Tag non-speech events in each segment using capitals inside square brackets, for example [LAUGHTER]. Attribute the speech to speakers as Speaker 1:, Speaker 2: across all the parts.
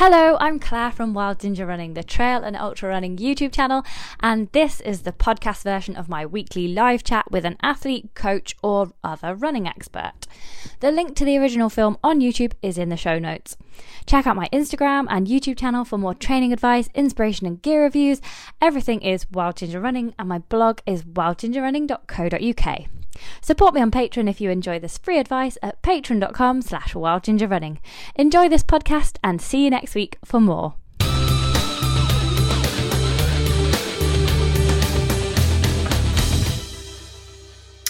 Speaker 1: Hello, I'm Claire from Wild Ginger Running, the trail and ultra running YouTube channel, and this is the podcast version of my weekly live chat with an athlete, coach, or other running expert. The link to the original film on YouTube is in the show notes. Check out my Instagram and YouTube channel for more training advice, inspiration, and gear reviews. Everything is Wild Ginger Running, and my blog is wildgingerrunning.co.uk. Support me on Patreon if you enjoy this free advice at patreon.com slash wildgingerrunning. Enjoy this podcast and see you next week for more.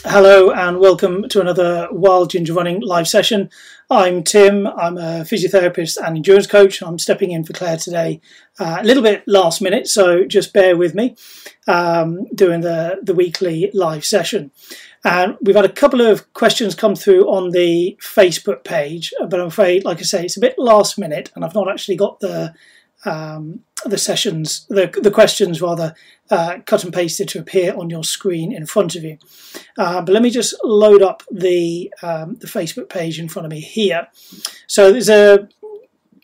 Speaker 2: Hello and welcome to another Wild Ginger Running live session. I'm Tim. I'm a physiotherapist and endurance coach. I'm stepping in for Claire today, uh, a little bit last minute, so just bear with me um, doing the, the weekly live session. And we've had a couple of questions come through on the Facebook page, but I'm afraid, like I say, it's a bit last minute, and I've not actually got the um, the sessions, the the questions rather, uh, cut and pasted to appear on your screen in front of you. Uh, but let me just load up the um, the Facebook page in front of me here. So there's a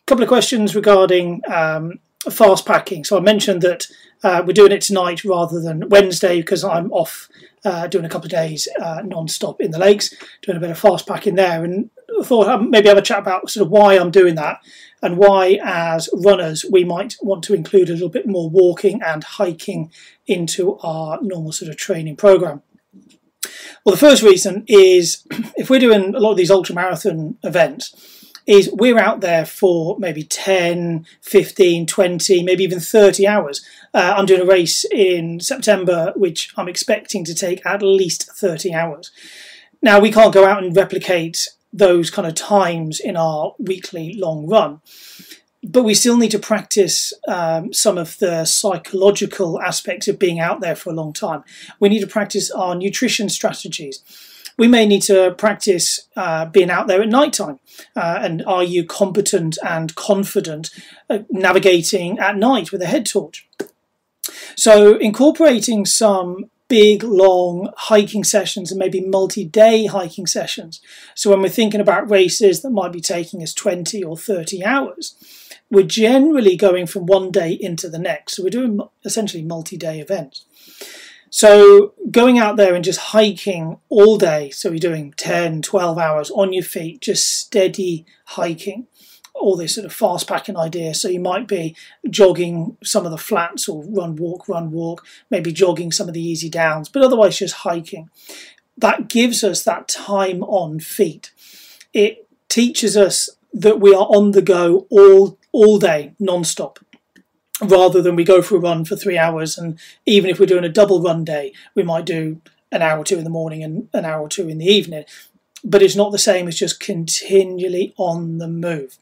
Speaker 2: couple of questions regarding um, fast packing. So I mentioned that uh, we're doing it tonight rather than Wednesday because I'm off uh, doing a couple of days uh, non-stop in the lakes, doing a bit of fast packing there, and I thought I'd maybe have a chat about sort of why I'm doing that and why, as runners, we might want to include a little bit more walking and hiking into our normal sort of training program. Well, the first reason is [CLEARS THROAT] if we're doing a lot of these ultra marathon events, is we're out there for maybe 10, 15, 20, maybe even 30 hours. Uh, I'm doing a race in September, which I'm expecting to take at least 30 hours. Now, we can't go out and replicate those kind of times in our weekly long run, but we still need to practice um, some of the psychological aspects of being out there for a long time. We need to practice our nutrition strategies we may need to practice uh, being out there at night time. Uh, and are you competent and confident navigating at night with a head torch? So, incorporating some big, long hiking sessions and maybe multi day hiking sessions. So, when we're thinking about races that might be taking us 20 or 30 hours, we're generally going from one day into the next. So, we're doing essentially multi day events. So going out there and just hiking all day, so you're doing 10, 12 hours on your feet, just steady hiking, all this sort of fast packing idea. So you might be jogging some of the flats or run, walk, run, walk, maybe jogging some of the easy downs, but otherwise just hiking. That gives us that time on feet. It teaches us that we are on the go all all day, non-stop rather than we go for a run for three hours. And even if we're doing a double run day, we might do an hour or two in the morning and an hour or two in the evening. But it's not the same as just continually on the move.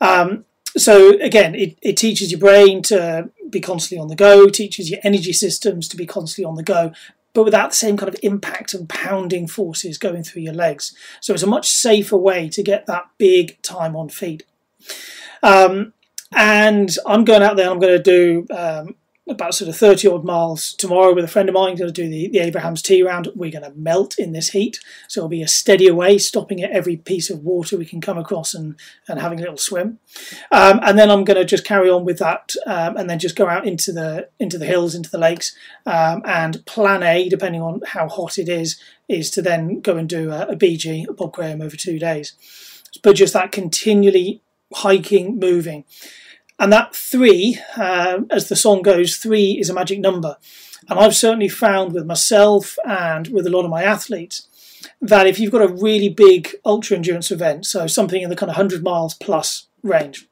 Speaker 2: Um, so again, it, it teaches your brain to be constantly on the go, teaches your energy systems to be constantly on the go, but without the same kind of impact and pounding forces going through your legs. So it's a much safer way to get that big time on feet. Um, and I'm going out there. And I'm going to do um, about sort of 30 odd miles tomorrow with a friend of mine. Going to do the, the Abraham's Tea round. We're going to melt in this heat, so it'll be a steady away, stopping at every piece of water we can come across and and having a little swim. Um, and then I'm going to just carry on with that, um, and then just go out into the into the hills, into the lakes. Um, and plan A, depending on how hot it is, is to then go and do a, a BG, a Bob Graham, over two days. But just that continually hiking, moving. And that three, uh, as the song goes, three is a magic number. And I've certainly found with myself and with a lot of my athletes that if you've got a really big ultra endurance event, so something in the kind of 100 miles plus range,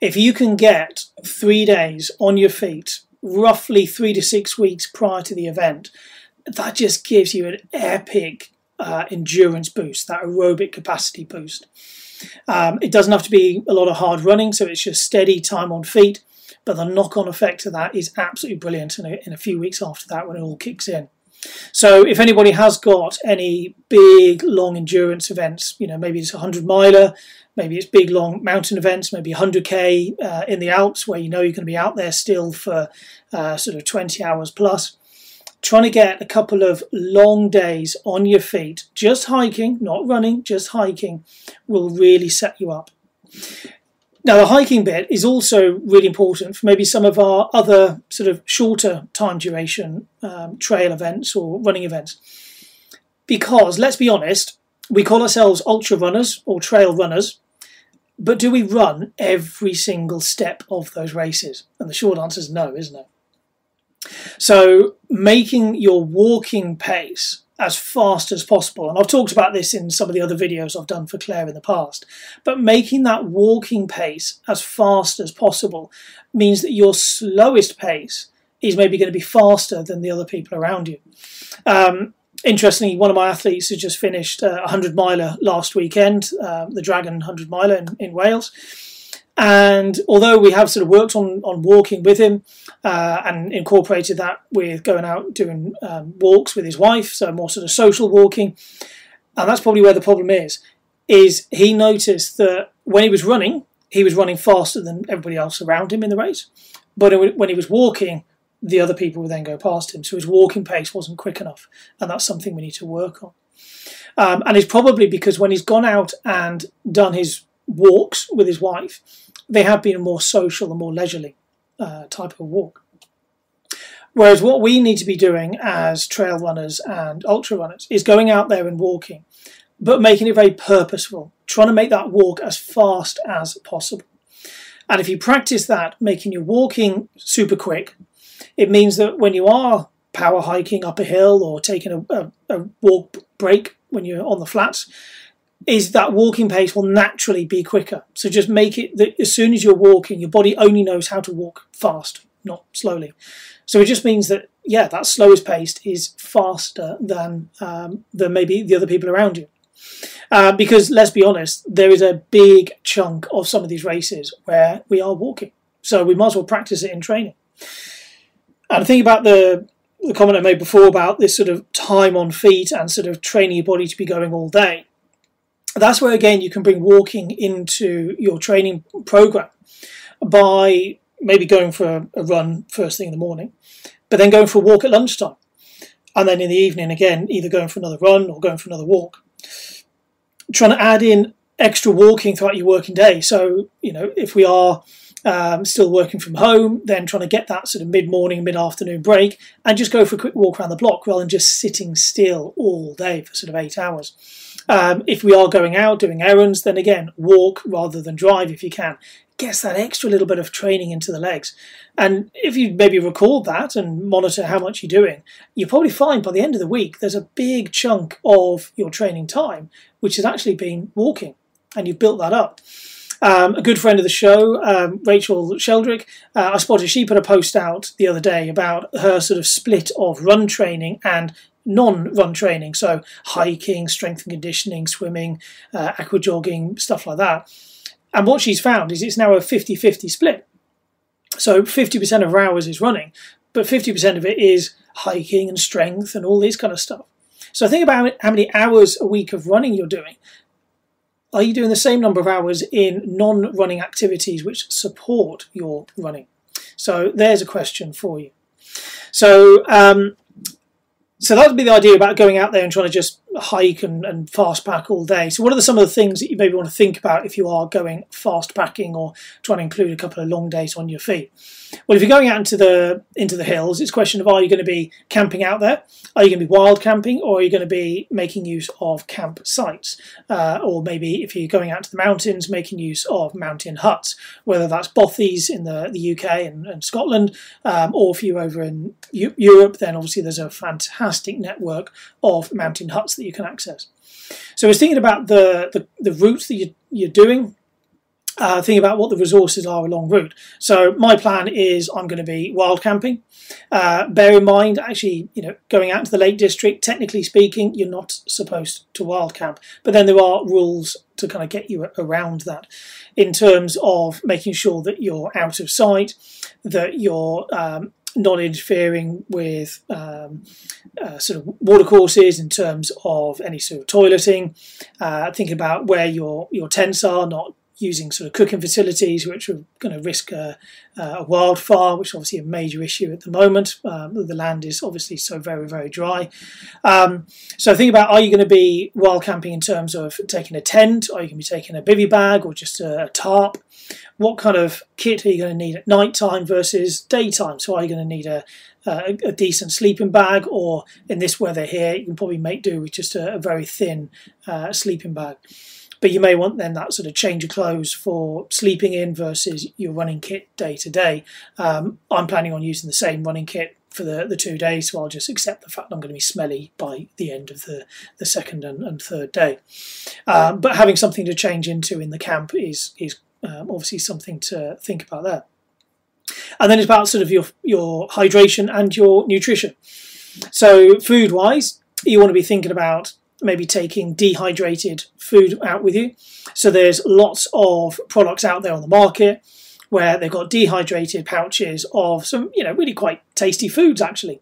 Speaker 2: if you can get three days on your feet, roughly three to six weeks prior to the event, that just gives you an epic uh, endurance boost, that aerobic capacity boost. Um, it doesn't have to be a lot of hard running, so it's just steady time on feet. But the knock on effect of that is absolutely brilliant in a, in a few weeks after that when it all kicks in. So if anybody has got any big long endurance events, you know, maybe it's a 100 miler, maybe it's big long mountain events, maybe 100k uh, in the Alps where you know you're going to be out there still for uh, sort of 20 hours plus trying to get a couple of long days on your feet, just hiking, not running, just hiking, will really set you up. Now, the hiking bit is also really important for maybe some of our other sort of shorter time duration um, trail events or running events. Because let's be honest, we call ourselves ultra runners or trail runners, but do we run every single step of those races? And the short answer is no, isn't it? So, making your walking pace as fast as possible. And I've talked about this in some of the other videos I've done for Claire in the past. But making that walking pace as fast as possible means that your slowest pace is maybe going to be faster than the other people around you. Um, interestingly, one of my athletes has just finished a 100 miler last weekend, uh, the Dragon 100 miler in, in Wales and although we have sort of worked on, on walking with him uh, and incorporated that with going out doing um, walks with his wife, so more sort of social walking, and that's probably where the problem is, is he noticed that when he was running, he was running faster than everybody else around him in the race. But when he was walking, the other people would then go past him. So his walking pace wasn't quick enough. And that's something we need to work on. Um, and it's probably because when he's gone out and done his walks with his wife, they have been a more social and more leisurely uh, type of walk. Whereas what we need to be doing as trail runners and ultra runners is going out there and walking, but making it very purposeful, trying to make that walk as fast as possible. And if you practice that, making your walking super quick, it means that when you are power hiking up a hill or taking a, a, a walk break when you're on the flats, is that walking pace will naturally be quicker. So just make it that as soon as you're walking, your body only knows how to walk fast, not slowly. So it just means that yeah, that slowest pace is faster than um, than maybe the other people around you. Uh, because let's be honest, there is a big chunk of some of these races where we are walking, so we might as well practice it in training. And think about the the comment I made before about this sort of time on feet and sort of training your body to be going all day that's where again you can bring walking into your training program by maybe going for a run first thing in the morning, but then going for a walk at lunchtime. And then in the evening, again, either going for another run or going for another walk. Trying to add in extra walking throughout your working day. So, you know, if we are um, still working from home, then trying to get that sort of mid morning, mid afternoon break and just go for a quick walk around the block rather than just sitting still all day for sort of eight hours. Um, if we are going out doing errands, then again, walk rather than drive if you can. Gets that extra little bit of training into the legs. And if you maybe record that and monitor how much you're doing, you'll probably find by the end of the week there's a big chunk of your training time which has actually been walking, and you've built that up. Um, a good friend of the show, um, Rachel Sheldrick, uh, I spotted she put a post out the other day about her sort of split of run training and non-run training, so hiking, strength and conditioning, swimming, uh, aqua jogging, stuff like that. And what she's found is it's now a 50-50 split. So 50% of her hours is running, but 50% of it is hiking and strength and all this kind of stuff. So think about how many hours a week of running you're doing. Are you doing the same number of hours in non-running activities which support your running? So there's a question for you. So um, so that would be the idea about going out there and trying to just hike and, and fast pack all day. So, what are the, some of the things that you maybe want to think about if you are going fast packing or trying to include a couple of long days on your feet? Well, if you're going out into the into the hills, it's a question of are you going to be camping out there? Are you going to be wild camping, or are you going to be making use of camp sites? Uh, or maybe if you're going out to the mountains, making use of mountain huts, whether that's bothies in the, the UK and, and Scotland, um, or if you're over in U- Europe, then obviously there's a fantastic network of mountain huts that you can access. So I was thinking about the, the, the routes that you, you're doing uh, think about what the resources are along route. So my plan is I'm going to be wild camping. Uh, bear in mind, actually, you know, going out to the Lake District, technically speaking, you're not supposed to wild camp, but then there are rules to kind of get you around that in terms of making sure that you're out of sight, that you're um, not interfering with um, uh, sort of watercourses in terms of any sort of toileting. Uh, thinking about where your your tents are, not using sort of cooking facilities, which are going to risk a, a wildfire, which is obviously a major issue at the moment. Um, the land is obviously so very, very dry. Um, so think about are you going to be wild camping in terms of taking a tent, are you going to be taking a bivy bag or just a, a tarp? What kind of kit are you going to need at night time versus daytime? So are you going to need a, a, a decent sleeping bag, or in this weather here, you can probably make do with just a, a very thin uh, sleeping bag but you may want then that sort of change of clothes for sleeping in versus your running kit day to day. Um, I'm planning on using the same running kit for the, the two days, so I'll just accept the fact I'm going to be smelly by the end of the, the second and, and third day. Um, but having something to change into in the camp is is um, obviously something to think about there. And then it's about sort of your your hydration and your nutrition. So food wise, you want to be thinking about maybe taking dehydrated food out with you. So there's lots of products out there on the market where they've got dehydrated pouches of some, you know, really quite tasty foods actually.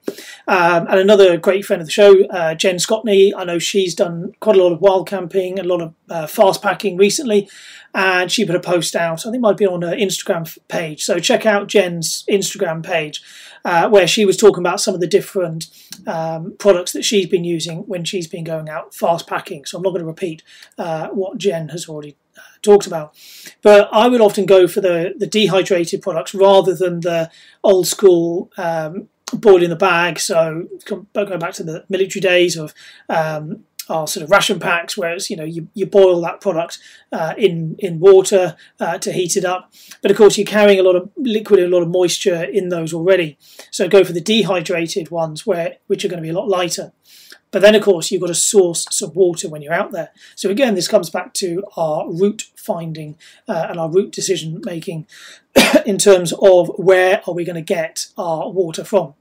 Speaker 2: Um, and another great friend of the show, uh, Jen Scottney, I know she's done quite a lot of wild camping, a lot of uh, fast packing recently, and she put a post out. I think might be on her Instagram page. So check out Jen's Instagram page uh, where she was talking about some of the different um, products that she's been using when she's been going out fast packing. So I'm not going to repeat uh, what Jen has already talked about. But I would often go for the, the dehydrated products rather than the old school um, boil in the bag. So going back to the military days of um, are sort of ration packs, whereas you know you, you boil that product uh, in in water uh, to heat it up. But of course, you're carrying a lot of liquid and a lot of moisture in those already. So go for the dehydrated ones, where which are going to be a lot lighter. But then, of course, you've got to source some water when you're out there. So again, this comes back to our route finding uh, and our route decision making [COUGHS] in terms of where are we going to get our water from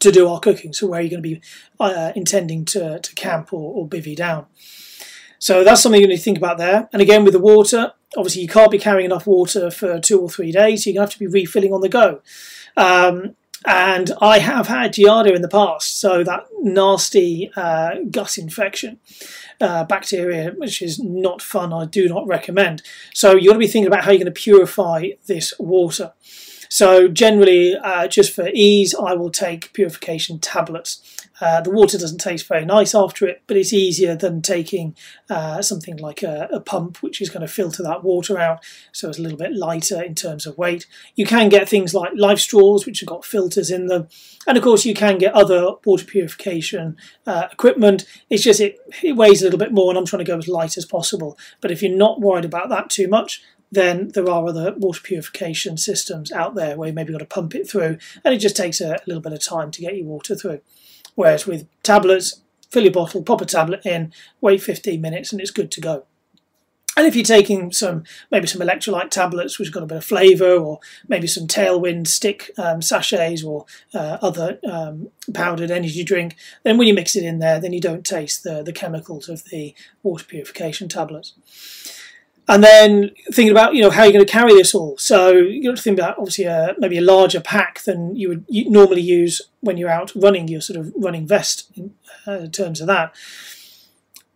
Speaker 2: to do our cooking. So where are you going to be uh, intending to, to camp or, or bivvy down? So that's something you need to think about there. And again, with the water, obviously you can't be carrying enough water for two or three days. You're going to have to be refilling on the go. Um, and I have had Giardia in the past, so that nasty uh, gut infection, uh, bacteria, which is not fun. I do not recommend. So you got to be thinking about how you're going to purify this water. So generally, uh, just for ease, I will take purification tablets. Uh, the water doesn't taste very nice after it, but it's easier than taking uh, something like a, a, pump, which is going to filter that water out, so it's a little bit lighter in terms of weight. You can get things like life straws, which have got filters in them, and of course you can get other water purification uh, equipment. It's just it, it weighs a little bit more, and I'm trying to go as light as possible. But if you're not worried about that too much, then there are other water purification systems out there where you maybe got to pump it through, and it just takes a, little bit of time to get your water through. Whereas with tablets, fill your bottle, pop a tablet in, wait 15 minutes, and it's good to go. And if you're taking some, maybe some electrolyte tablets, which have got a bit of flavour, or maybe some Tailwind stick um, sachets or uh, other um, powdered energy drink, then when you mix it in there, then you don't taste the, the chemicals of the water purification tablets and then thinking about you know how you're going to carry this all. So you have to think about obviously a, maybe a larger pack than you would normally use when you're out running your sort of running vest in, uh, terms of that.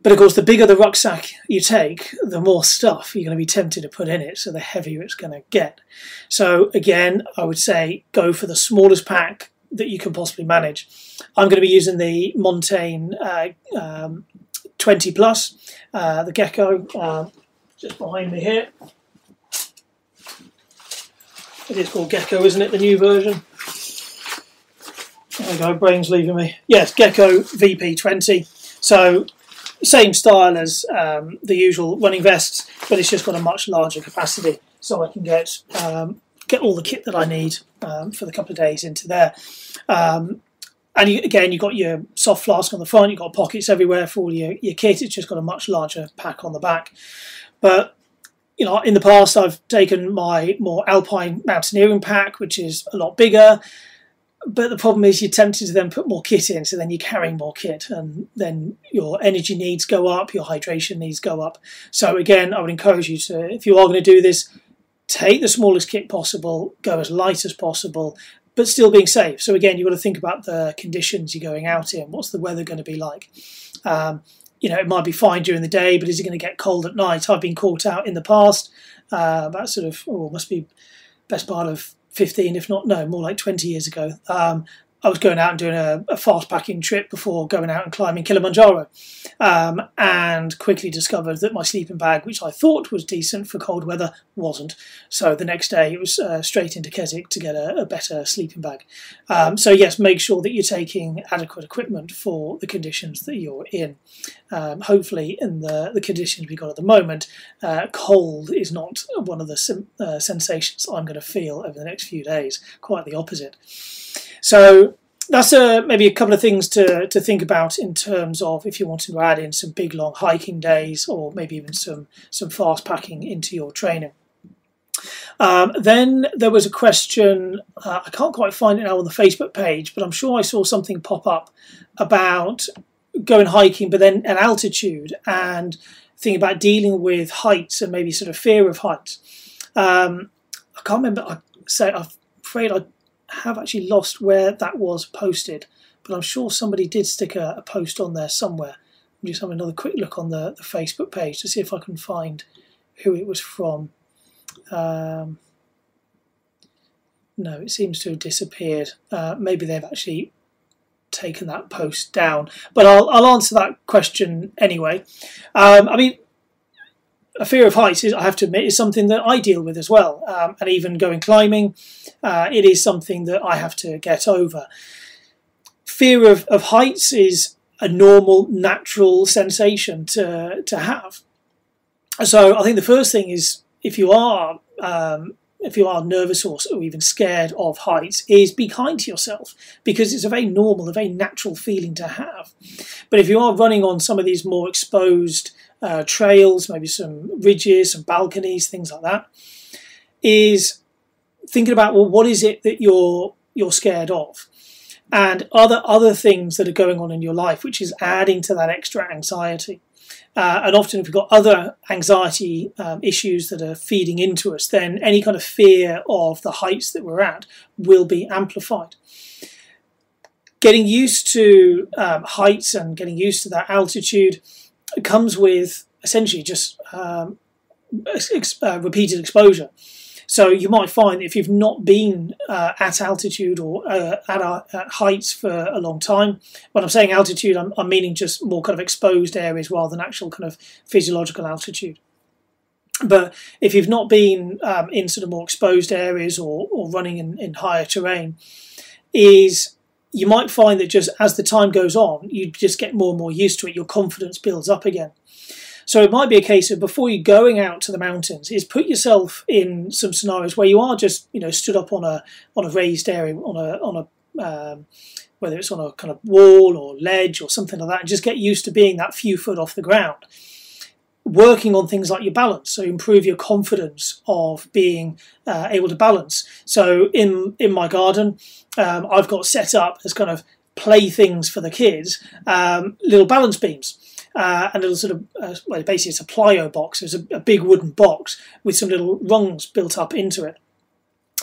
Speaker 2: But of course, the bigger the rucksack you take, the more stuff you're going to be tempted to put in it, so the heavier it's going to get. So again, I would say go for the smallest pack that you can possibly manage. I'm going to be using the Montane uh, um, 20 plus, uh, the Gecko. Just behind me here. It is called Gecko, isn't it? The new version. There we go, brain's leaving me. Yes, Gecko VP20. So, same style as um, the usual running vests, but it's just got a much larger capacity, so I can get um, get all the kit that I need um, for the couple of days into there. Um, and you, again, you've got your soft flask on the front, you've got pockets everywhere for all your, your kit. It's just got a much larger pack on the back. But you know, in the past, I've taken my more alpine mountaineering pack, which is a lot bigger. But the problem is, you're tempted to then put more kit in, so then you're carrying more kit, and then your energy needs go up, your hydration needs go up. So again, I would encourage you to, if you are going to do this, take the smallest kit possible, go as light as possible, but still being safe. So again, you've got to think about the conditions you're going out in. What's the weather going to be like? Um, you know, it might be fine during the day, but is it going to get cold at night? I've been caught out in the past. Uh, about sort of, oh, must be best part of 15, if not, no, more like 20 years ago. Um, I was going out and doing a, a, fast packing trip before going out and climbing Kilimanjaro, um, and quickly discovered that my sleeping bag, which I thought was decent for cold weather, wasn't. So the next day it was uh, straight into Keswick to get a, a better sleeping bag. Um, so yes, make sure that you're taking adequate equipment for the conditions that you're in. Um, hopefully, in the, the conditions we've got at the moment, uh, cold is not one of the sim- uh, sensations I'm going to feel over the next few days. Quite the opposite. So that's a, maybe a couple of things to, to think about in terms of if you want to add in some big long hiking days or maybe even some, some fast packing into your training. Um, then there was a question, uh, I can't quite find it now on the Facebook page, but I'm sure I saw something pop up about going hiking, but then at altitude and thinking about dealing with heights and maybe sort of fear of heights. Um, I can't remember, I say, I'm afraid I have actually lost where that was posted, but I'm sure somebody did stick a, a post on there somewhere. I'm just having another quick look on the, the Facebook page to see if I can find who it was from. Um, no, it seems to have disappeared. Uh, maybe they've actually taken that post down, but I'll, I'll answer that question anyway. Um, I mean, a fear of heights, is, I have to admit, is something that I deal with as well. Um, and even going climbing, uh, it is something that I have to get over. Fear of, of heights is a normal, natural sensation to, to have. So I think the first thing is if you are um, if you are nervous or, or, even scared of heights, is be kind to yourself because it's a very normal, a very natural feeling to have. But if you are running on some of these more exposed uh, trails, maybe some ridges, some balconies, things like that, is thinking about well, what is it that you're you're scared of, and are there other things that are going on in your life which is adding to that extra anxiety. Uh, and often, if we've got other anxiety um, issues that are feeding into us, then any kind of fear of the heights that we're at will be amplified. Getting used to um, heights and getting used to that altitude comes with essentially just um, ex- uh, repeated exposure. So you might find if you've not been uh, at altitude or uh, at, uh, at, heights for a long time, when I'm saying altitude, I'm, I'm, meaning just more kind of exposed areas rather than actual kind of physiological altitude. But if you've not been um, in sort of more exposed areas or, or running in, in higher terrain, is you might find that just as the time goes on, you just get more and more used to it. Your confidence builds up again. So it might be a case of before you going out to the mountains, is put yourself in some scenarios where you are just you know stood up on a on a raised area on a on a um, whether it's on a kind of wall or ledge or something like that, and just get used to being that few foot off the ground. Working on things like your balance, so improve your confidence of being uh, able to balance. So in in my garden, um, I've got set up as kind of playthings for the kids, um, little balance beams. Uh, and a little sort of, uh, well, basically it's a plyo box. It's a, a, big wooden box with some little rungs built up into it.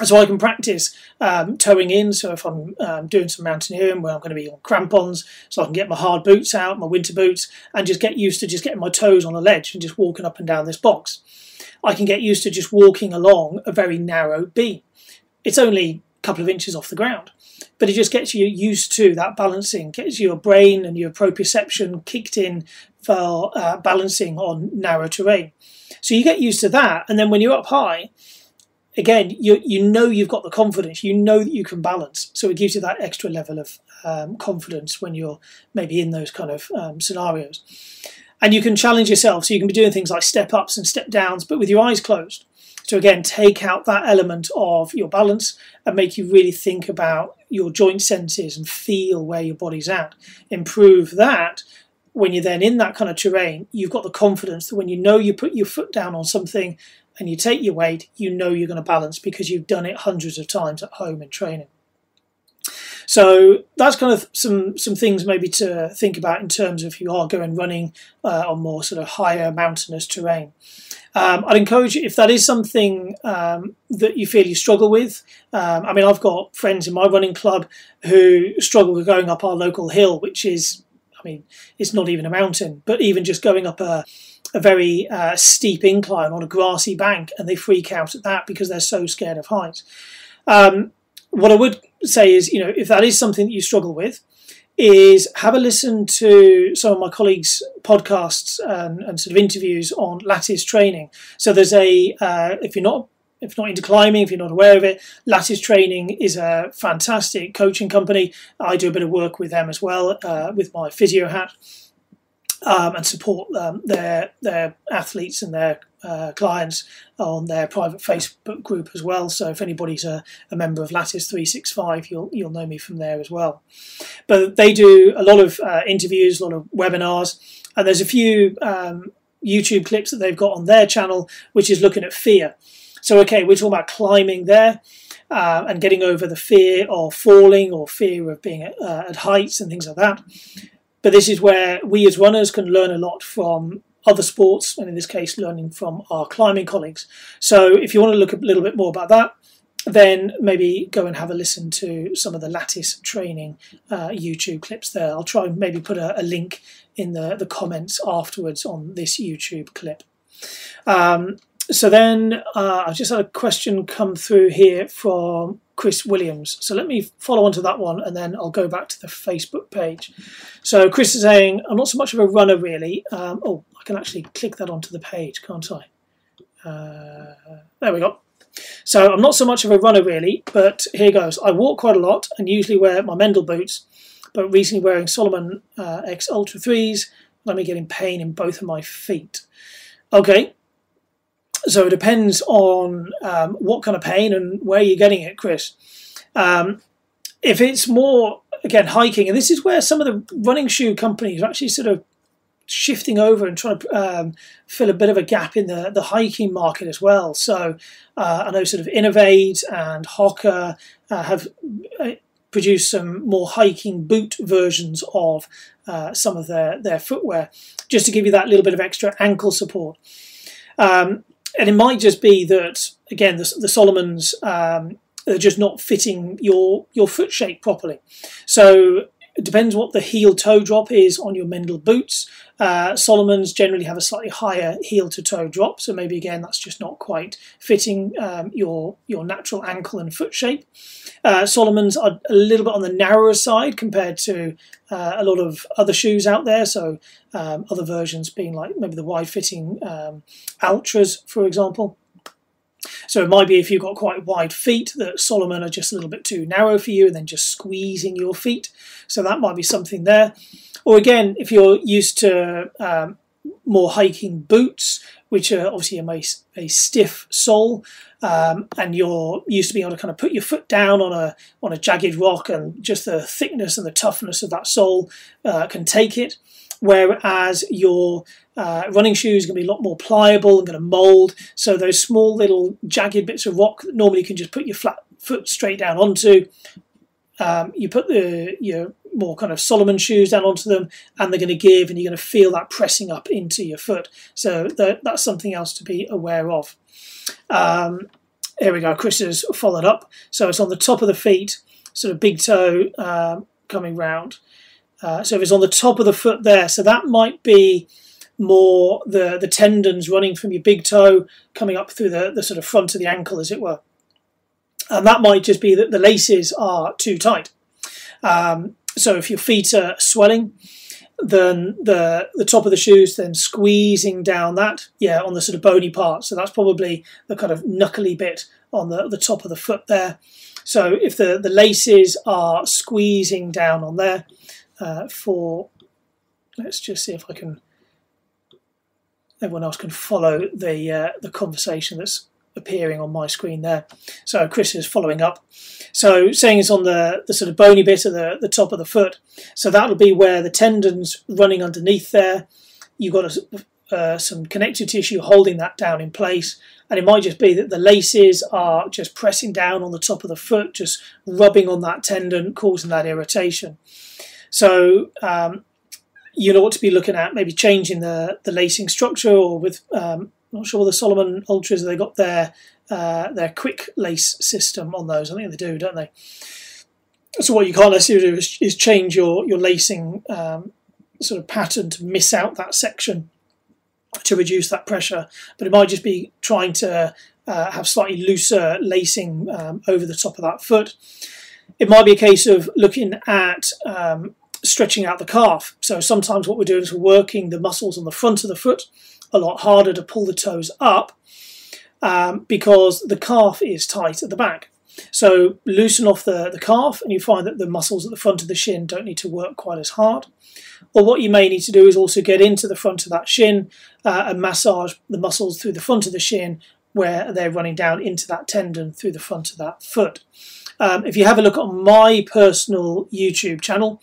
Speaker 2: So I can practice um, toeing in. So if I'm um, doing some mountaineering where I'm going to be on crampons, so I can get my hard boots out, my winter boots, and just get used to just getting my toes on a ledge and just walking up and down this box. I can get used to just walking along a very narrow beam. It's only a couple of inches off the ground but it just gets you used to that balancing, gets your brain and your proprioception kicked in for uh, balancing on narrow terrain. So you get used to that, and then when you're up high, again, you you know you've got the confidence, you know that you can balance. So it gives you that extra level of um, confidence when you're maybe in those kind of um, scenarios. And you can challenge yourself, so you can be doing things like step ups and step downs, but with your eyes closed. So again, take out that element of your balance and make you really think about your joint senses and feel where your body's at. Improve that. When you're then in that kind of terrain, you've got the confidence that when you know you put your foot down on something and you take your weight, you know you're going to balance because you've done it hundreds of times at home in training. So that's kind of some some things maybe to think about in terms of if you are going running uh, on more sort of higher mountainous terrain. Um, I'd encourage you if that is something um, that you feel you struggle with. Um, I mean, I've got friends in my running club who struggle with going up our local hill, which is I mean, it's not even a mountain, but even just going up a, a very uh, steep incline on a grassy bank and they freak out at that because they're so scared of heights. Um, what I would say is, you know, if that is something that you struggle with, is have a listen to some of my colleagues' podcasts and, and sort of interviews on lattice training. So there's a uh, if you're not if not into climbing, if you're not aware of it, Lattice Training is a fantastic coaching company. I do a bit of work with them as well uh, with my physio hat um, and support um, their their athletes and their uh, clients on their private Facebook group as well. So if anybody's a, a member of Lattice 365, you'll you'll know me from there as well. But they do a lot of uh, interviews, a lot of webinars, and there's a few um, YouTube clips that they've got on their channel, which is looking at fear. So okay, we're talking about climbing there. Uh, and getting over the fear of falling or fear of being at, uh, at heights and things like that. But this is where we as runners can learn a lot from other sports, and in this case, learning from our climbing colleagues. So if you want to look a little bit more about that, then maybe go and have a listen to some of the lattice training uh, YouTube clips there. I'll try and maybe put a, a, link in the, the comments afterwards on this YouTube clip. Um, so then uh, I just had a question come through here from Chris Williams. So let me follow on to that one and then I'll go back to the Facebook page. So Chris is saying, I'm not so much of a runner really. Um, oh, I can actually click that onto the page, can't I? Uh, there we go. So I'm not so much of a runner really, but here goes. I walk quite a lot and usually wear my Meindl boots, but recently wearing Salomon uh, X Ultra 3s let me get in pain in both of my feet. Okay, so it depends on um, what kind of pain and where you're getting it, Chris. Um, if it's more again hiking, and this is where some of the running shoe companies are actually sort of shifting over and trying to um, fill a bit of a gap in the, the hiking market as well. So uh, I know sort of Inov-8 and Hoka uh, have uh, produced some more hiking boot versions of uh, some of their, their footwear, just to give you that little bit of extra ankle support. Um, and it might just be that again the, the Salomons um, are just not fitting your your foot shape properly. So it depends what the heel toe drop is on your Meindl boots. Uh, Salomons generally have a slightly higher heel to toe drop, so maybe again that's just not quite fitting um, your your natural ankle and foot shape. Uh, Salomons are a little bit on the narrower side compared to uh, a lot of other shoes out there. So um, other versions being like maybe the wide fitting um, Altras, for example. So it might be if you've got quite wide feet that Salomon are just a little bit too narrow for you and then just squeezing your feet. So that might be something there. Or again, if you're used to um, more hiking boots, which are obviously a, a stiff sole, um, and you're used to being able to kind of put your foot down on a on a jagged rock, and just the thickness and the toughness of that sole uh, can take it. Whereas your uh, running shoes are going to be a lot more pliable and going to mold. So those small little jagged bits of rock that normally you can just put your flat foot straight down onto, um, you put the your more kind of Salomon shoes down onto them, and they're going to give, and you're going to feel that pressing up into your foot. So that, that's something else to be aware of. Um, here we go. Chris has followed up. So it's on the top of the feet, sort of big toe um, coming round. Uh, so if it's on the top of the foot there, so that might be more the, the tendons running from your big toe coming up through the, the sort of front of the ankle, as it were. And that might just be that the laces are too tight. Um, so if your feet are swelling, then the the top of the shoes then squeezing down that, yeah, on the sort of bony part. So that's probably the kind of knuckly bit on the, the top of the foot there. So if the, the laces are squeezing down on there uh, for, let's just see if I can everyone else can follow the uh, the conversation that's appearing on my screen there. So Chris is following up. So saying it's on the, the sort of bony bit of the, the top of the foot. So that'll be where the tendons running underneath there. You've got a, uh, some connective tissue holding that down in place. And it might just be that the laces are just pressing down on the top of the foot, just rubbing on that tendon, causing that irritation. So um, you ought to be looking at maybe changing the, the lacing structure or with um, not sure the Salomon Ultras they got their uh, their quick lace system on those. I think they do, don't they? So what you can't necessarily do is, is change your your lacing um, sort of pattern to miss out that section to reduce that pressure, but it might just be trying to uh, have slightly looser lacing um, over the top of that foot. It might be a case of looking at um, stretching out the calf. So sometimes what we're doing is we're working the muscles on the front of the foot a lot harder to pull the toes up um, because the calf is tight at the back. So loosen off the, the calf and you find that the muscles at the front of the shin don't need to work quite as hard. Or what you may need to do is also get into the front of that shin uh, and massage the muscles through the front of the shin where they're running down into that tendon through the front of that foot. Um, if you have a look on my personal YouTube channel,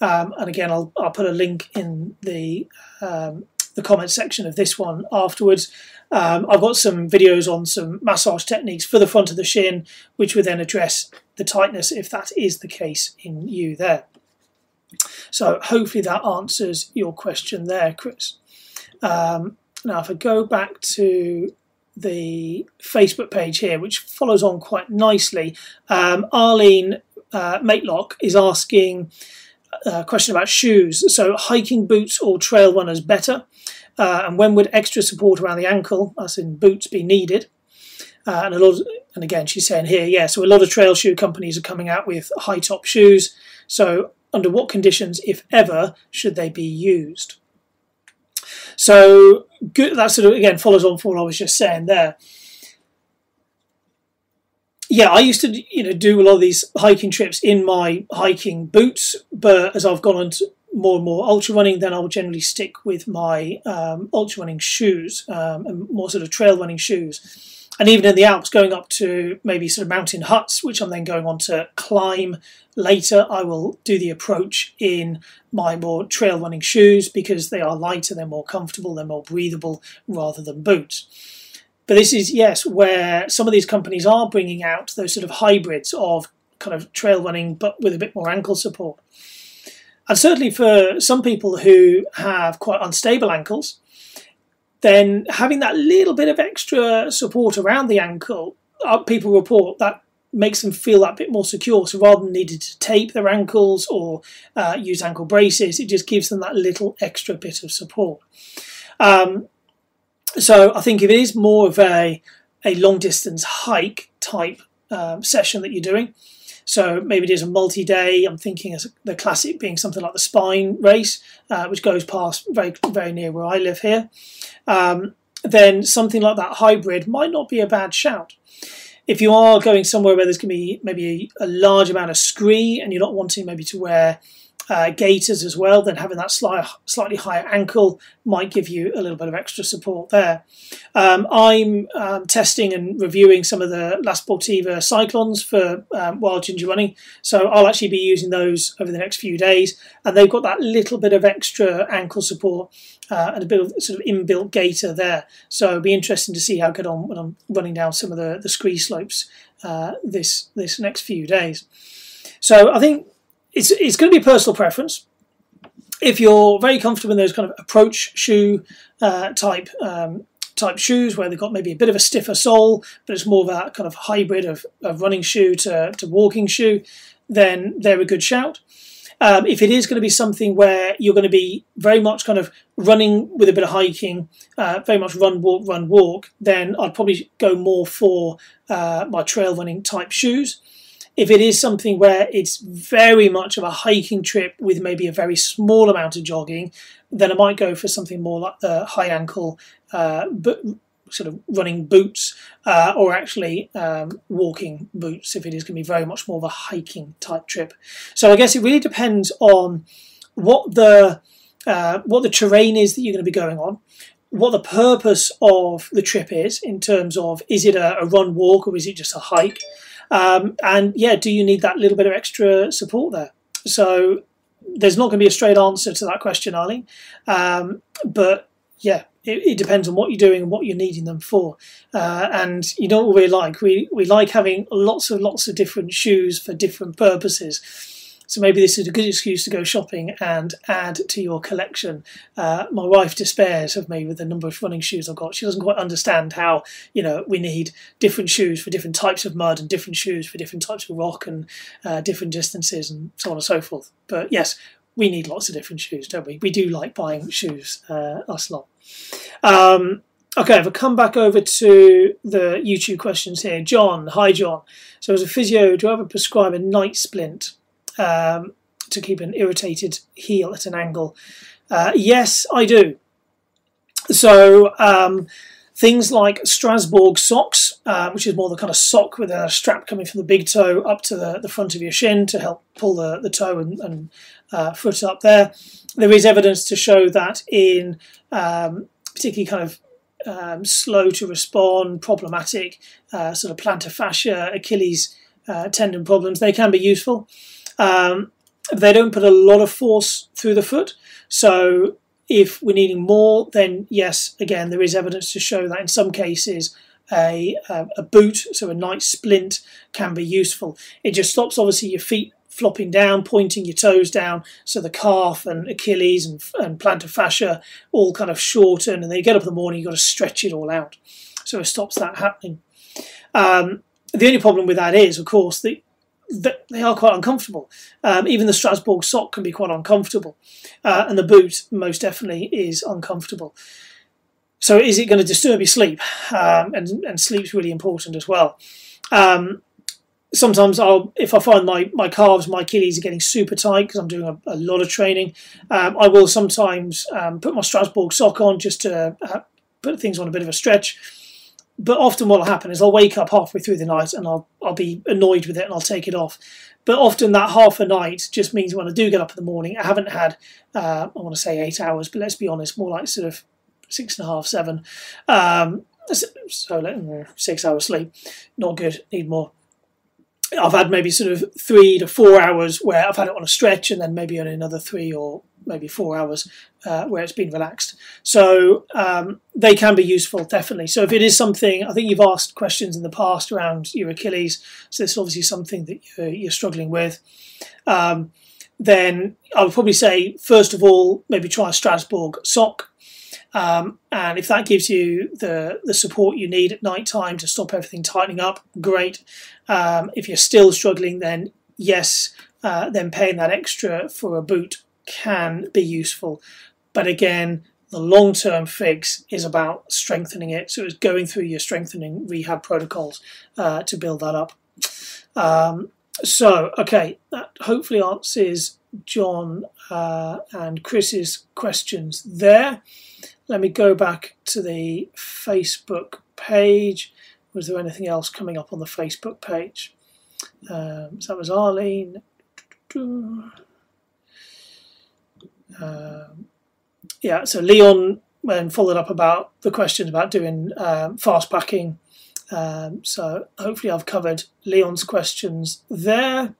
Speaker 2: um, and again, I'll, I'll put a link in the um, the comment section of this one afterwards. Um, I've got some videos on some massage techniques for the front of the shin, which would then address the tightness if that is the case in you there. So hopefully that answers your question there, Chris. Um, now, if I go back to the Facebook page here, which follows on quite nicely, um, Arlene uh, Matelock is asking a question about shoes. So, hiking boots or trail runners better? Uh, and when would extra support around the ankle, as in boots, be needed? Uh, and a lot, of, and again, she's saying here, yeah. So a lot of trail shoe companies are coming out with high top shoes. So under what conditions, if ever, should they be used? So good, that sort of again follows on from what I was just saying there. Yeah, I used to you know do a lot of these hiking trips in my hiking boots, but as I've gone on to more and more ultra running, then I'll generally stick with my um, ultra running shoes um, and more sort of trail running shoes and even in the Alps, going up to maybe sort of mountain huts, which I'm then going on to climb later, I will do the approach in my more trail running shoes because they are lighter, they're more comfortable, they're more breathable rather than boots. But this is, yes, where some of these companies are bringing out those sort of hybrids of kind of trail running but with a bit more ankle support. And certainly for some people who have quite unstable ankles, then having that little bit of extra support around the ankle, uh, people report that makes them feel that bit more secure. So rather than needing to tape their ankles or uh, use ankle braces, it just gives them that little extra bit of support. Um, so I think if it is more of a a long distance hike type um, session that you're doing, so maybe it is a multi-day. I'm thinking as the classic being something like the Spine race, uh, which goes past very very near where I live here. Um, then something like that hybrid might not be a bad shout. If you are going somewhere where there's going to be maybe a, a large amount of scree and you're not wanting maybe to wear uh, gaiters as well, then having that slight, slightly higher ankle might give you a little bit of extra support there. Um, I'm um, testing and reviewing some of the La Sportiva Cyklons for um, Wild Ginger Running, so I'll actually be using those over the next few days, and they've got that little bit of extra ankle support uh, and a bit of sort of inbuilt gaiter there. So it'll be interesting to see how I get on when I'm running down some of the, the scree slopes uh, this this next few days. So I think it's it's going to be personal preference. If you're very comfortable in those kind of approach shoe uh, type um, type shoes where they've got maybe a bit of a stiffer sole, but it's more of a kind of hybrid of, of running shoe to, to walking shoe, then they're a good shout. Um, if it is going to be something where you're going to be very much kind of running with a bit of hiking, uh, very much run, walk, run, walk, then I'd probably go more for uh, my trail running type shoes. If it is something where it's very much of a hiking trip with maybe a very small amount of jogging, then I might go for something more like the high ankle, uh, but sort of running boots, uh, or actually um, walking boots if it is going to be very much more of a hiking type trip. So I guess it really depends on what the uh, what the terrain is that you're going to be going on, what the purpose of the trip is in terms of is it a, a run walk or is it just a hike um, and yeah, do you need that little bit of extra support there? So there's not going to be a straight answer to that question, Arlene. Um, but yeah, it, it, depends on what you're doing and what you're needing them for. Uh, and you know what we like? We we like having lots of lots of different shoes for different purposes. So maybe this is a good excuse to go shopping and add to your collection. Uh, my wife despairs of me with the number of running shoes I've got. She doesn't quite understand how you know we need different shoes for different types of mud and different shoes for different types of rock and uh, different distances and so on and so forth. But yes, we need lots of different shoes, don't we? We do like buying shoes, uh, us lot. Um, okay, if I come back over to the YouTube questions here, John, hi John. So as a physio, do I ever prescribe a night splint um, to keep an irritated heel at an angle? Uh, yes, I do. So um, things like Strassburg socks, uh, which is more the kind of sock with a strap coming from the big toe up to the, the front of your shin to help pull the, the toe and, and uh, foot up there. There is evidence to show that in um, particularly kind of um, slow to respond, problematic uh, sort of plantar fascia, Achilles uh, tendon problems, they can be useful. Um, they don't put a lot of force through the foot, so if we're needing more, then yes, again, there is evidence to show that in some cases a, a, a boot, so a night splint, can be useful. It just stops obviously your feet flopping down, pointing your toes down, so the calf and Achilles and, and plantar fascia all kind of shorten, and then you get up in the morning, you've got to stretch it all out. So it stops that happening. Um, the only problem with that is, of course, that they are quite uncomfortable. Um, even the Strassburg sock can be quite uncomfortable, uh, and the boot most definitely is uncomfortable. So, is it going to disturb your sleep? Um, and, and sleep's really important as well. Um, sometimes I'll, if I find my, my calves, my Achilles are getting super tight because I'm doing a, a, lot of training, um, I will sometimes um, put my Strassburg sock on just to uh, put things on a bit of a stretch but often what will happen is I'll wake up halfway through the night and I'll I'll be annoyed with it and I'll take it off. But often that half a night just means when I do get up in the morning, I haven't had uh, I want to say eight hours, but let's be honest, more like sort of six and a half, seven. Um, so six hours sleep, not good. Need more. I've had maybe sort of three to four hours where I've had it on a stretch, and then maybe on another three or maybe four hours uh, where it's been relaxed. So um, they can be useful, definitely. So if it is something, I think you've asked questions in the past around your Achilles, so is obviously something that you're, you're struggling with. Um, then I would probably say, first of all, maybe try a Strassburg sock. Um, and if that gives you the, the support you need at night time to stop everything tightening up, great. Um, if you're still struggling, then yes, uh, then paying that extra for a boot can be useful. But again, the long term fix is about strengthening it. So it's going through your strengthening rehab protocols uh, to build that up. Um, so, okay, that hopefully answers John uh, and Chris's questions there. Let me go back to the Facebook page. Was there anything else coming up on the Facebook page? Um, so that was Arlene. Um, yeah, so Leon then followed up about the questions about doing um, fast packing. Um, so hopefully I've covered Leon's questions there.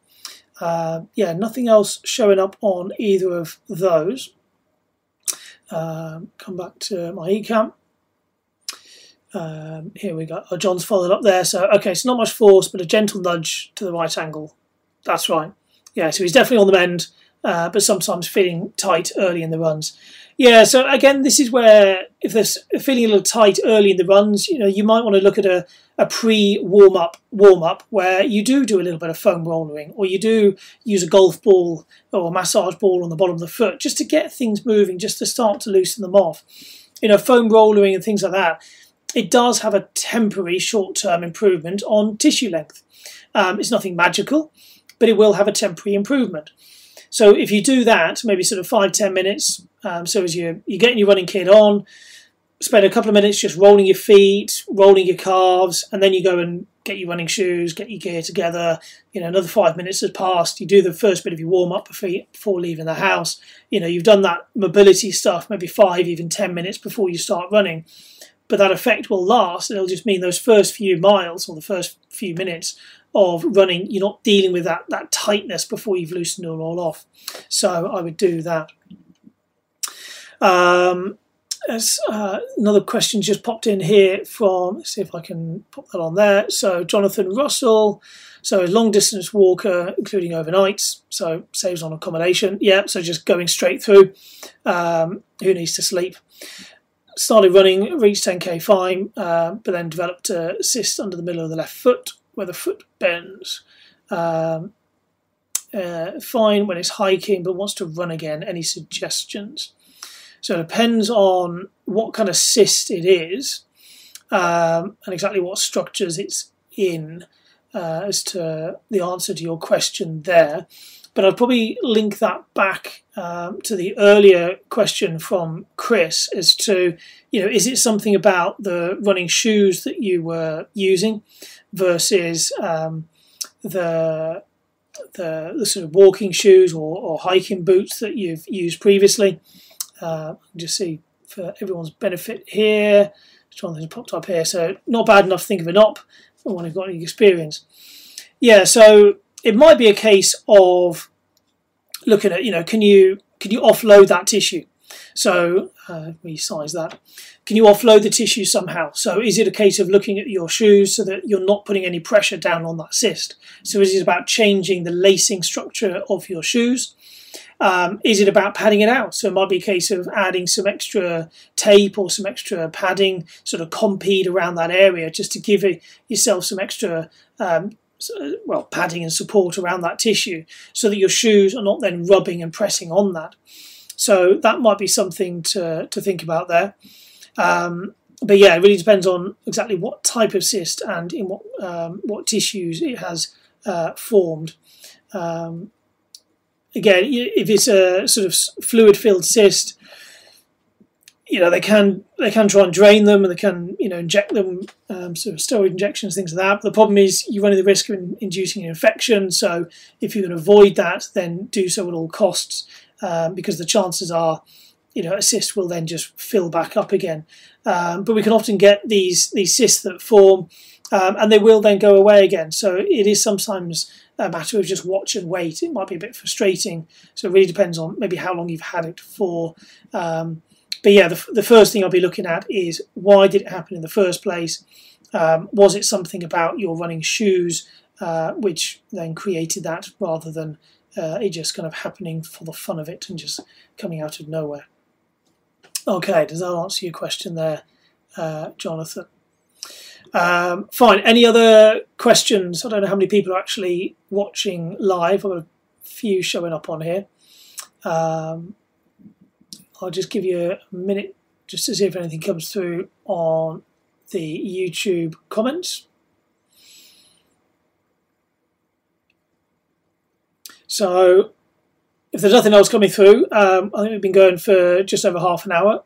Speaker 2: Uh, yeah, nothing else showing up on either of those. Um, come back to my eCamp. Um, here we go. Oh, John's followed up there. So, okay, so not much force, but a gentle nudge to the right angle. That's right. Yeah, so he's definitely on the mend, uh, but sometimes feeling tight early in the runs. Yeah, so again, this is where if they're feeling a little tight early in the runs, you know, you might want to look at a, a pre warm up warm up where you do do a little bit of foam rolling, or you do use a golf ball or a massage ball on the bottom of the foot just to get things moving, just to start to loosen them off. You know, foam rolling and things like that. It does have a temporary short term improvement on tissue length. Um, it's nothing magical, but it will have a temporary improvement. So if you do that, maybe sort of five ten minutes, um, so as you're, you're getting your running kit on, spend a couple of minutes just rolling your feet, rolling your calves, and then you go and get your running shoes, get your gear together. You know, another five minutes has passed. You do the first bit of your warm up before leaving the house. You know, you've done that mobility stuff, maybe five, even ten minutes before you start running. But that effect will last, it'll just mean those first few miles or the first few minutes of running, you're not dealing with that, that tightness before you've loosened it all off. So I would do that. Um, as, uh, another question just popped in here from, see if I can pop that on there. So Jonathan Russell, so long distance walker, including overnights, so saves on accommodation. Yeah, so just going straight through. Um, who needs to sleep? Started running, reached 10k fine, uh, but then developed a cyst under the middle of the left foot where the foot bends. Um, uh, fine when it's hiking, but wants to run again. Any suggestions? So it depends on what kind of cyst it is um, and exactly what structures it's in uh, as to the answer to your question there. But I'd probably link that back um, to the earlier question from Chris as to, you know, is it something about the running shoes that you were using versus um, the, the, the sort of walking shoes or, or hiking boots that you've used previously? Uh, just see for everyone's benefit here. Jonathan's popped up here, so not bad enough to think of an op for one who's got any experience. Yeah, so it might be a case of looking at, you know, can you can you offload that tissue? So uh, resize that. Can you offload the tissue somehow? So is it a case of looking at your shoes so that you're not putting any pressure down on that cyst? So is it about changing the lacing structure of your shoes? Um, is it about padding it out? So it might be a case of adding some extra tape or some extra padding, sort of Compeed around that area, just to give it, yourself some extra, um, well, padding and support around that tissue, so that your shoes are not then rubbing and pressing on that. So that might be something to to think about there. Um, but yeah, it really depends on exactly what type of cyst and in what um, what tissues it has uh, formed. Um, again, if it's a sort of fluid-filled cyst, you know they can they can try and drain them and they can you know inject them um, sort of steroid injections things like that. But the problem is you run the risk of inducing an infection. So if you can avoid that, then do so at all costs um, because the chances are you know a cyst will then just fill back up again. Um, but we can often get these these cysts that form um, and they will then go away again. So it is sometimes a matter of just watch and wait. It might be a bit frustrating. So it really depends on maybe how long you've had it for. Um, but yeah, the, the first thing I'll be looking at is why did it happen in the first place? Um, was it something about your running shoes uh, which then created that rather than uh, it just kind of happening for the fun of it and just coming out of nowhere? Okay, does that answer your question there, uh, Jonathan? Um, fine. Any other questions? I don't know how many people are actually watching live. I've got a few showing up on here. Um, I'll just give you a minute just to see if anything comes through on the YouTube comments. So, if there's nothing else coming through, um, I think we've been going for just over half an hour.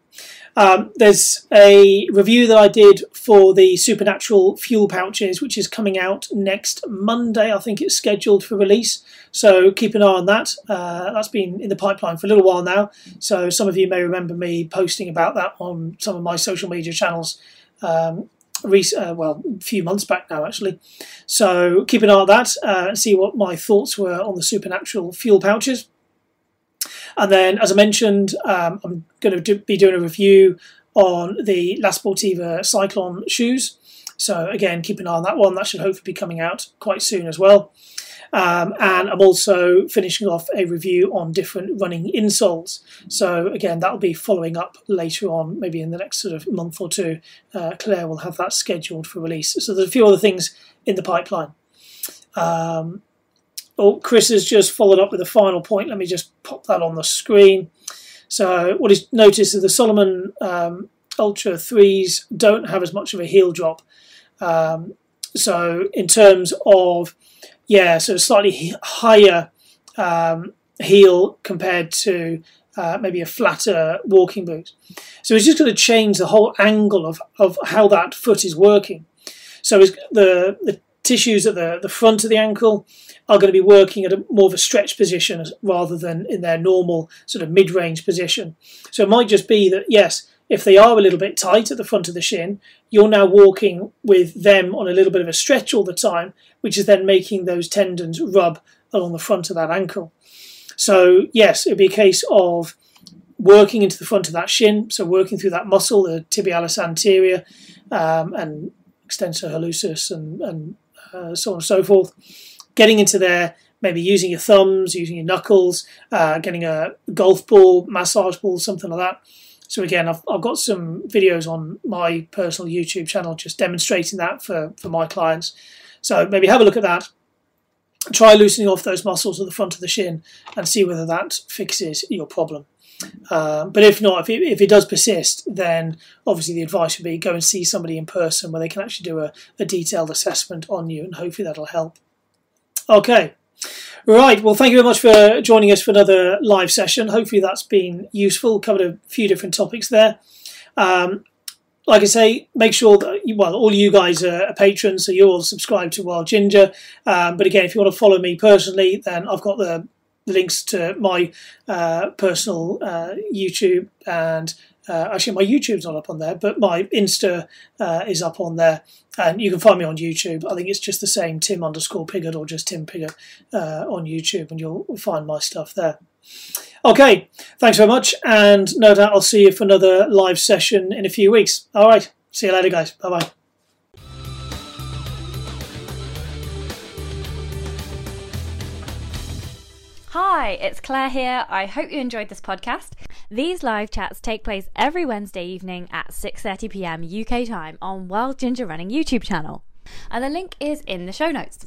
Speaker 2: Um, there's a review that I did for the Supernatural fuel pouches, which is coming out next Monday. I think it's scheduled for release, so keep an eye on that. Uh, that's been in the pipeline for a little while now, so some of you may remember me posting about that on some of my social media channels. Um, uh, well, a few months back now, actually. So keep an eye on that uh, and see what my thoughts were on the Supernatural fuel pouches. And then, as I mentioned, um, I'm going to do, be doing a review on the La Sportiva Cyklon shoes. So again, keep an eye on that one. That should hopefully be coming out quite soon as well. Um, and I'm also finishing off a review on different running insoles. So again, that'll be following up later on, maybe in the next sort of month or two. Uh, Claire will have that scheduled for release. So there's a few other things in the pipeline. Um, Oh, Chris has just followed up with a final point. Let me just pop that on the screen. So what he's noticed is the Salomon um, Ultra 3s don't have as much of a heel drop. Um, so in terms of, yeah, so slightly higher um, heel compared to uh, maybe a flatter walking boot. So it's just going to change the whole angle of, of how that foot is working. So the, the tissues at the, the front of the ankle are going to be working at a more of a stretch position rather than in their normal sort of mid-range position. So it might just be that yes, if they are a little bit tight at the front of the shin, you're now walking with them on a little bit of a stretch all the time, which is then making those tendons rub along the front of that ankle. So yes, it'd be a case of working into the front of that shin, so working through that muscle, the tibialis anterior, um, and extensor hallucis, and, and uh, so on and so forth getting into there, maybe using your thumbs, using your knuckles, uh, getting a golf ball, massage ball, something like that. So again, I've, I've got some videos on my personal YouTube channel just demonstrating that for, for my clients. So maybe have a look at that. try loosening off those muscles at the front of the shin and see whether that fixes your problem. Um, but if not, if it, if it does persist, then obviously the advice would be go and see somebody in person where they can actually do a, a detailed assessment on you, and hopefully that'll help. Okay. Right, well, thank you very much for joining us for another live session. Hopefully, that's been useful. Covered a few different topics there. Um, like I say, make sure that well, all you guys are patrons, so you're all subscribed to Wild Ginger. Um, but again, if you want to follow me personally, then I've got the links to my uh, personal uh, YouTube and uh, actually my YouTube's not up on there, but my Insta uh, is up on there, and you can find me on YouTube. I think it's just the same Tim underscore Piggott or just Tim Piggott uh, on YouTube, and you'll find my stuff there. Okay, thanks very much, and no doubt I'll see you for another live session in a few weeks. All right, see you later, guys. Bye bye.
Speaker 1: Hi, it's Claire here. I hope you enjoyed this podcast. These live chats take place every Wednesday evening at 6:30 p.m. UK time on Wild Ginger Running YouTube channel. And the link is in the show notes.